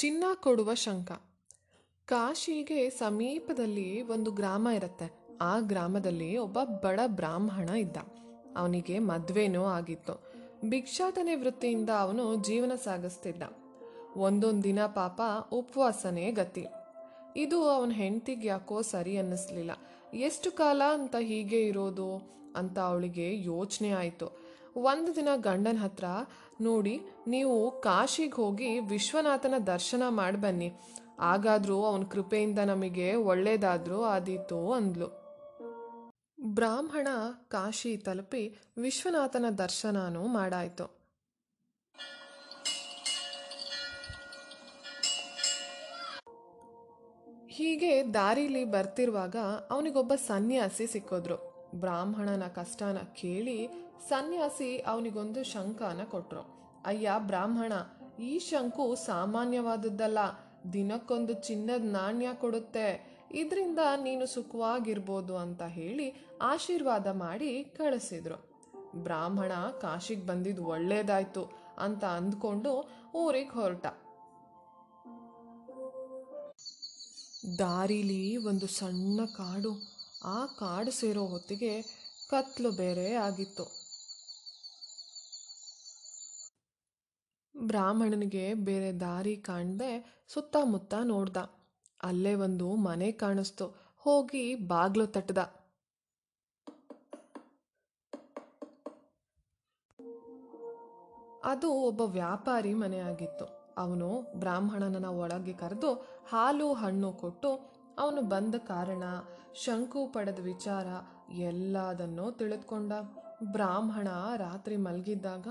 ಚಿನ್ನ ಕೊಡುವ ಶಂಕ ಕಾಶಿಗೆ ಸಮೀಪದಲ್ಲಿ ಒಂದು ಗ್ರಾಮ ಇರುತ್ತೆ. ಆ ಗ್ರಾಮದಲ್ಲಿ ಒಬ್ಬ ಬಡ ಬ್ರಾಹ್ಮಣ ಇದ್ದ. ಅವನಿಗೆ ಮದ್ವೆನೂ ಆಗಿತ್ತು. ಭಿಕ್ಷಾಟನೆ ವೃತ್ತಿಯಿಂದ ಅವನು ಜೀವನ ಸಾಗಿಸ್ತಿದ್ದ. ಒಂದೊಂದು ದಿನ ಪಾಪ ಉಪವಾಸನೇ ಗತಿ. ಇದು ಅವನ ಹೆಂಡತಿಗೆ ಯಾಕೋ ಸರಿ ಅನ್ನಿಸ್ಲಿಲ್ಲ. ಎಷ್ಟು ಕಾಲ ಅಂತ ಹೀಗೆ ಇರೋದು? ಅಂತ ಅವಳಿಗೆ ಯೋಚನೆ ಆಯಿತು. ಒಂದು ದಿನ ಗಂಡನ ಹತ್ರ ನೋಡಿ, ನೀವು ಕಾಶಿಗೆ ಹೋಗಿ ವಿಶ್ವನಾಥನ ದರ್ಶನ ಮಾಡಿ ಬನ್ನಿ. ಆಗಾದರೂ ಅವನ ಕೃಪೆಯಿಂದ ನಮಗೆ ಒಳ್ಳೆಯದಾದರೂ ಆದೀತು ಅಂದ್ಲು. ಬ್ರಾಹ್ಮಣ ಕಾಶಿ ತಲುಪಿ ವಿಶ್ವನಾಥನ ದರ್ಶನನೂ ಮಾಡಾಯಿತು. ಹೀಗೆ ದಾರಿಲಿ ಬರ್ತಿರುವಾಗ ಅವನಿಗೊಬ್ಬ ಸನ್ಯಾಸಿ ಸಿಕ್ಕಿದ್ರು. ಬ್ರಾಹ್ಮಣನ ಕಷ್ಟನ ಕೇಳಿ ಸನ್ಯಾಸಿ ಅವನಿಗೊಂದು ಶಂಕನ ಕೊಟ್ರು. ಅಯ್ಯ ಬ್ರಾಹ್ಮಣ, ಈ ಶಂಕು ಸಾಮಾನ್ಯವಾದದ್ದಲ್ಲ. ದಿನಕ್ಕೊಂದು ಚಿನ್ನದ ನಾಣ್ಯ ಕೊಡುತ್ತೆ. ಇದರಿಂದ ನೀನು ಸುಖವಾಗಿರ್ಬೋದು ಅಂತ ಹೇಳಿ ಆಶೀರ್ವಾದ ಮಾಡಿ ಕಳಿಸಿದ್ರು. ಬ್ರಾಹ್ಮಣ ಕಾಶಿಗೆ ಬಂದಿದ್ದು ಒಳ್ಳೇದಾಯ್ತು ಅಂತ ಅಂದ್ಕೊಂಡು ಊರಿಗೆ ಹೊರಟ. ದಾರಿಲಿ ಒಂದು ಸಣ್ಣ ಕಾಡು. ಆ ಕಾಡು ಸೇರೋ ಹೊತ್ತಿಗೆ ಕತ್ಲು ಬೇರೆ ಆಗಿತ್ತು. ಬ್ರಾಹ್ಮಣನಿಗೆ ಬೇರೆ ದಾರಿ ಕಾಣದೆ ಸುತ್ತಮುತ್ತ ನೋಡ್ದ. ಅಲ್ಲೇ ಒಂದು ಮನೆ ಕಾಣಿಸ್ತು. ಹೋಗಿ ಬಾಗ್ಲು ತಟ್ಟದ ಅದು ಒಬ್ಬ ವ್ಯಾಪಾರಿ ಮನೆ ಆಗಿತ್ತು. ಅವನು ಬ್ರಾಹ್ಮಣನನ್ನ ಒಳಗೆ ಕರೆದು ಹಾಲು ಹಣ್ಣು ಕೊಟ್ಟು ಅವನು ಬಂದ ಕಾರಣ ಶಂಕು ಪಡೆದ ವಿಚಾರ ಎಲ್ಲದನ್ನೂ ತಿಳಿದುಕೊಂಡ. ಬ್ರಾಹ್ಮಣ ರಾತ್ರಿ ಮಲಗಿದ್ದಾಗ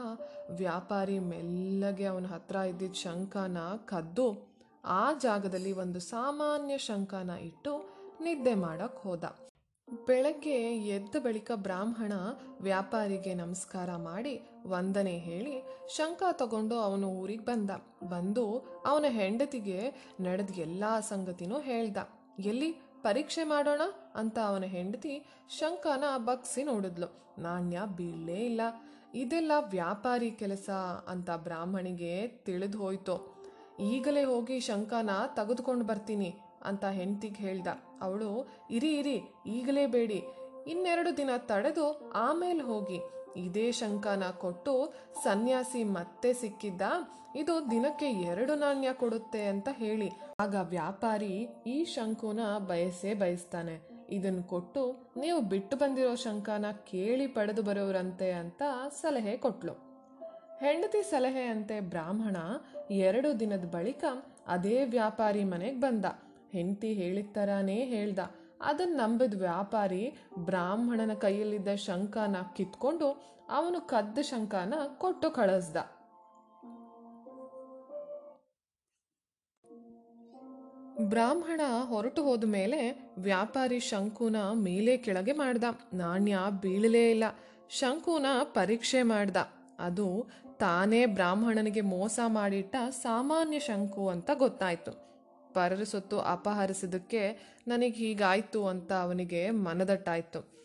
ವ್ಯಾಪಾರಿ ಮೆಲ್ಲಗೆ ಅವನ ಹತ್ರ ಇದ್ದಿದ್ದ ಶಂಕನ ಕದ್ದು ಆ ಜಾಗದಲ್ಲಿ ಒಂದು ಸಾಮಾನ್ಯ ಶಂಕನ ಇಟ್ಟು ನಿದ್ದೆ ಮಾಡಕ್ಕೆ ಹೋದ. ಬೆಳಗ್ಗೆ ಎದ್ದ ಬಳಿಕ ಬ್ರಾಹ್ಮಣ ವ್ಯಾಪಾರಿಗೆ ನಮಸ್ಕಾರ ಮಾಡಿ ವಂದನೆ ಹೇಳಿ ಶಂಕ ತಗೊಂಡು ಅವನು ಊರಿಗೆ ಬಂದ. ಬಂದು ಅವನ ಹೆಂಡತಿಗೆ ನಡೆದ ಎಲ್ಲ ಸಂಗತಿನೂ ಹೇಳ್ದ. ಎಲ್ಲಿ ಪರೀಕ್ಷೆ ಮಾಡೋಣ ಅಂತ ಅವನ ಹೆಂಡತಿ ಶಂಕನ ಬಗ್ಸಿ ನೋಡಿದ್ಲು. ನಾಣ್ಯ ಬೀಳಲೇ ಇಲ್ಲ. ಇದೆಲ್ಲ ವ್ಯಾಪಾರಿ ಕೆಲಸ ಅಂತ ಬ್ರಾಹ್ಮಣಿಗೆ ತಿಳಿದು ಹೋಯ್ತು. ಈಗಲೇ ಹೋಗಿ ಶಂಕನ ತೆಗೆದುಕೊಂಡು ಬರ್ತೀನಿ ಅಂತ ಹೆಂಡತಿಗೆ ಹೇಳ್ದ. ಅವಳು, ಇರಿ ಇರಿ, ಈಗಲೇ ಬೇಡಿ. ಇನ್ನೆರಡು ದಿನ ತಡೆದು ಆಮೇಲೆ ಹೋಗಿ. ಇದೇ ಶಂಕನ ಕೊಟ್ಟು ಸನ್ಯಾಸಿ ಮತ್ತೆ ಸಿಕ್ಕಿದ್ದ, ಇದು ದಿನಕ್ಕೆ ಎರಡು ನಾಣ್ಯ ಕೊಡುತ್ತೆ ಅಂತ ಹೇಳಿ. ಆಗ ವ್ಯಾಪಾರಿ ಈ ಶಂಕುನ ಬಯಸೇ ಬಯಸ್ತಾನೆ. ಇದನ್ನು ಕೊಟ್ಟು, ನೀವು ಬಿಟ್ಟು ಬಂದಿರೋ ಶಂಕನ ಕೇಳಿ ಪಡೆದು ಬರೋರಂತೆ ಅಂತ ಸಲಹೆ ಕೊಟ್ಲು. ಹೆಂಡತಿ ಸಲಹೆಯಂತೆ ಬ್ರಾಹ್ಮಣ, ಎರಡು ದಿನದ ಬಳಿಕ ಅದೇ ವ್ಯಾಪಾರಿ ಮನೆಗೆ ಬಂದ. ಹೆಂಡತಿ ಹೇಳಿದ ಥರಾನೇ ಹೇಳ್ದ. ಅದನ್ನ ನಂಬಿದ ವ್ಯಾಪಾರಿ ಬ್ರಾಹ್ಮಣನ ಕೈಯಲ್ಲಿದ್ದ ಶಂಕನ ಕಿತ್ಕೊಂಡು ಅವನು ಕದ್ದ ಶಂಕನ ಕೊಟ್ಟು ಕಳಿಸ್ದ. ಬ್ರಾಹ್ಮಣ ಹೊರಟು ಹೋದ ಮೇಲೆ ವ್ಯಾಪಾರಿ ಶಂಕುನ ಮೇಲೆ ಕೆಳಗೆ ಮಾಡ್ದ. ನಾಣ್ಯ ಬೀಳಲೇ ಇಲ್ಲ. ಶಂಕುನ ಪರೀಕ್ಷೆ ಮಾಡ್ದ. ಅದು ತಾನೇ ಬ್ರಾಹ್ಮಣನಿಗೆ ಮೋಸ ಮಾಡಿಟ್ಟ ಸಾಮಾನ್ಯ ಶಂಕು ಅಂತ ಗೊತ್ತಾಯ್ತು. ಪರರ ಸೊತ್ತು ಅಪಹರಿಸಿದ್ದಕ್ಕೆ ನನಗೆ ಹೀಗಾಯಿತು ಅಂತ ಅವನಿಗೆ ಮನದಟ್ಟಾಯಿತು.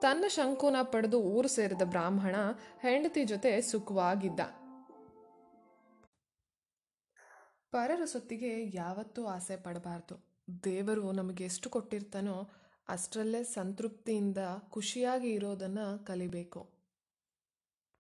ತನ್ನ ಶಂಕುನ ಪಡೆದು ಊರು ಸೇರಿದ ಬ್ರಾಹ್ಮಣ ಹೆಂಡತಿ ಜೊತೆ ಸುಖವಾಗಿದ್ದ. ಪರರ ಸೊತ್ತಿಗೆ ಯಾವತ್ತೂ ಆಸೆ ಪಡಬಾರ್ದು. ದೇವರು ನಮಗೆ ಎಷ್ಟು ಕೊಟ್ಟಿರ್ತಾನೋ ಅಷ್ಟರಲ್ಲೇ ಸಂತೃಪ್ತಿಯಿಂದ ಖುಷಿಯಾಗಿ ಇರೋದನ್ನು ಕಲಿಬೇಕು.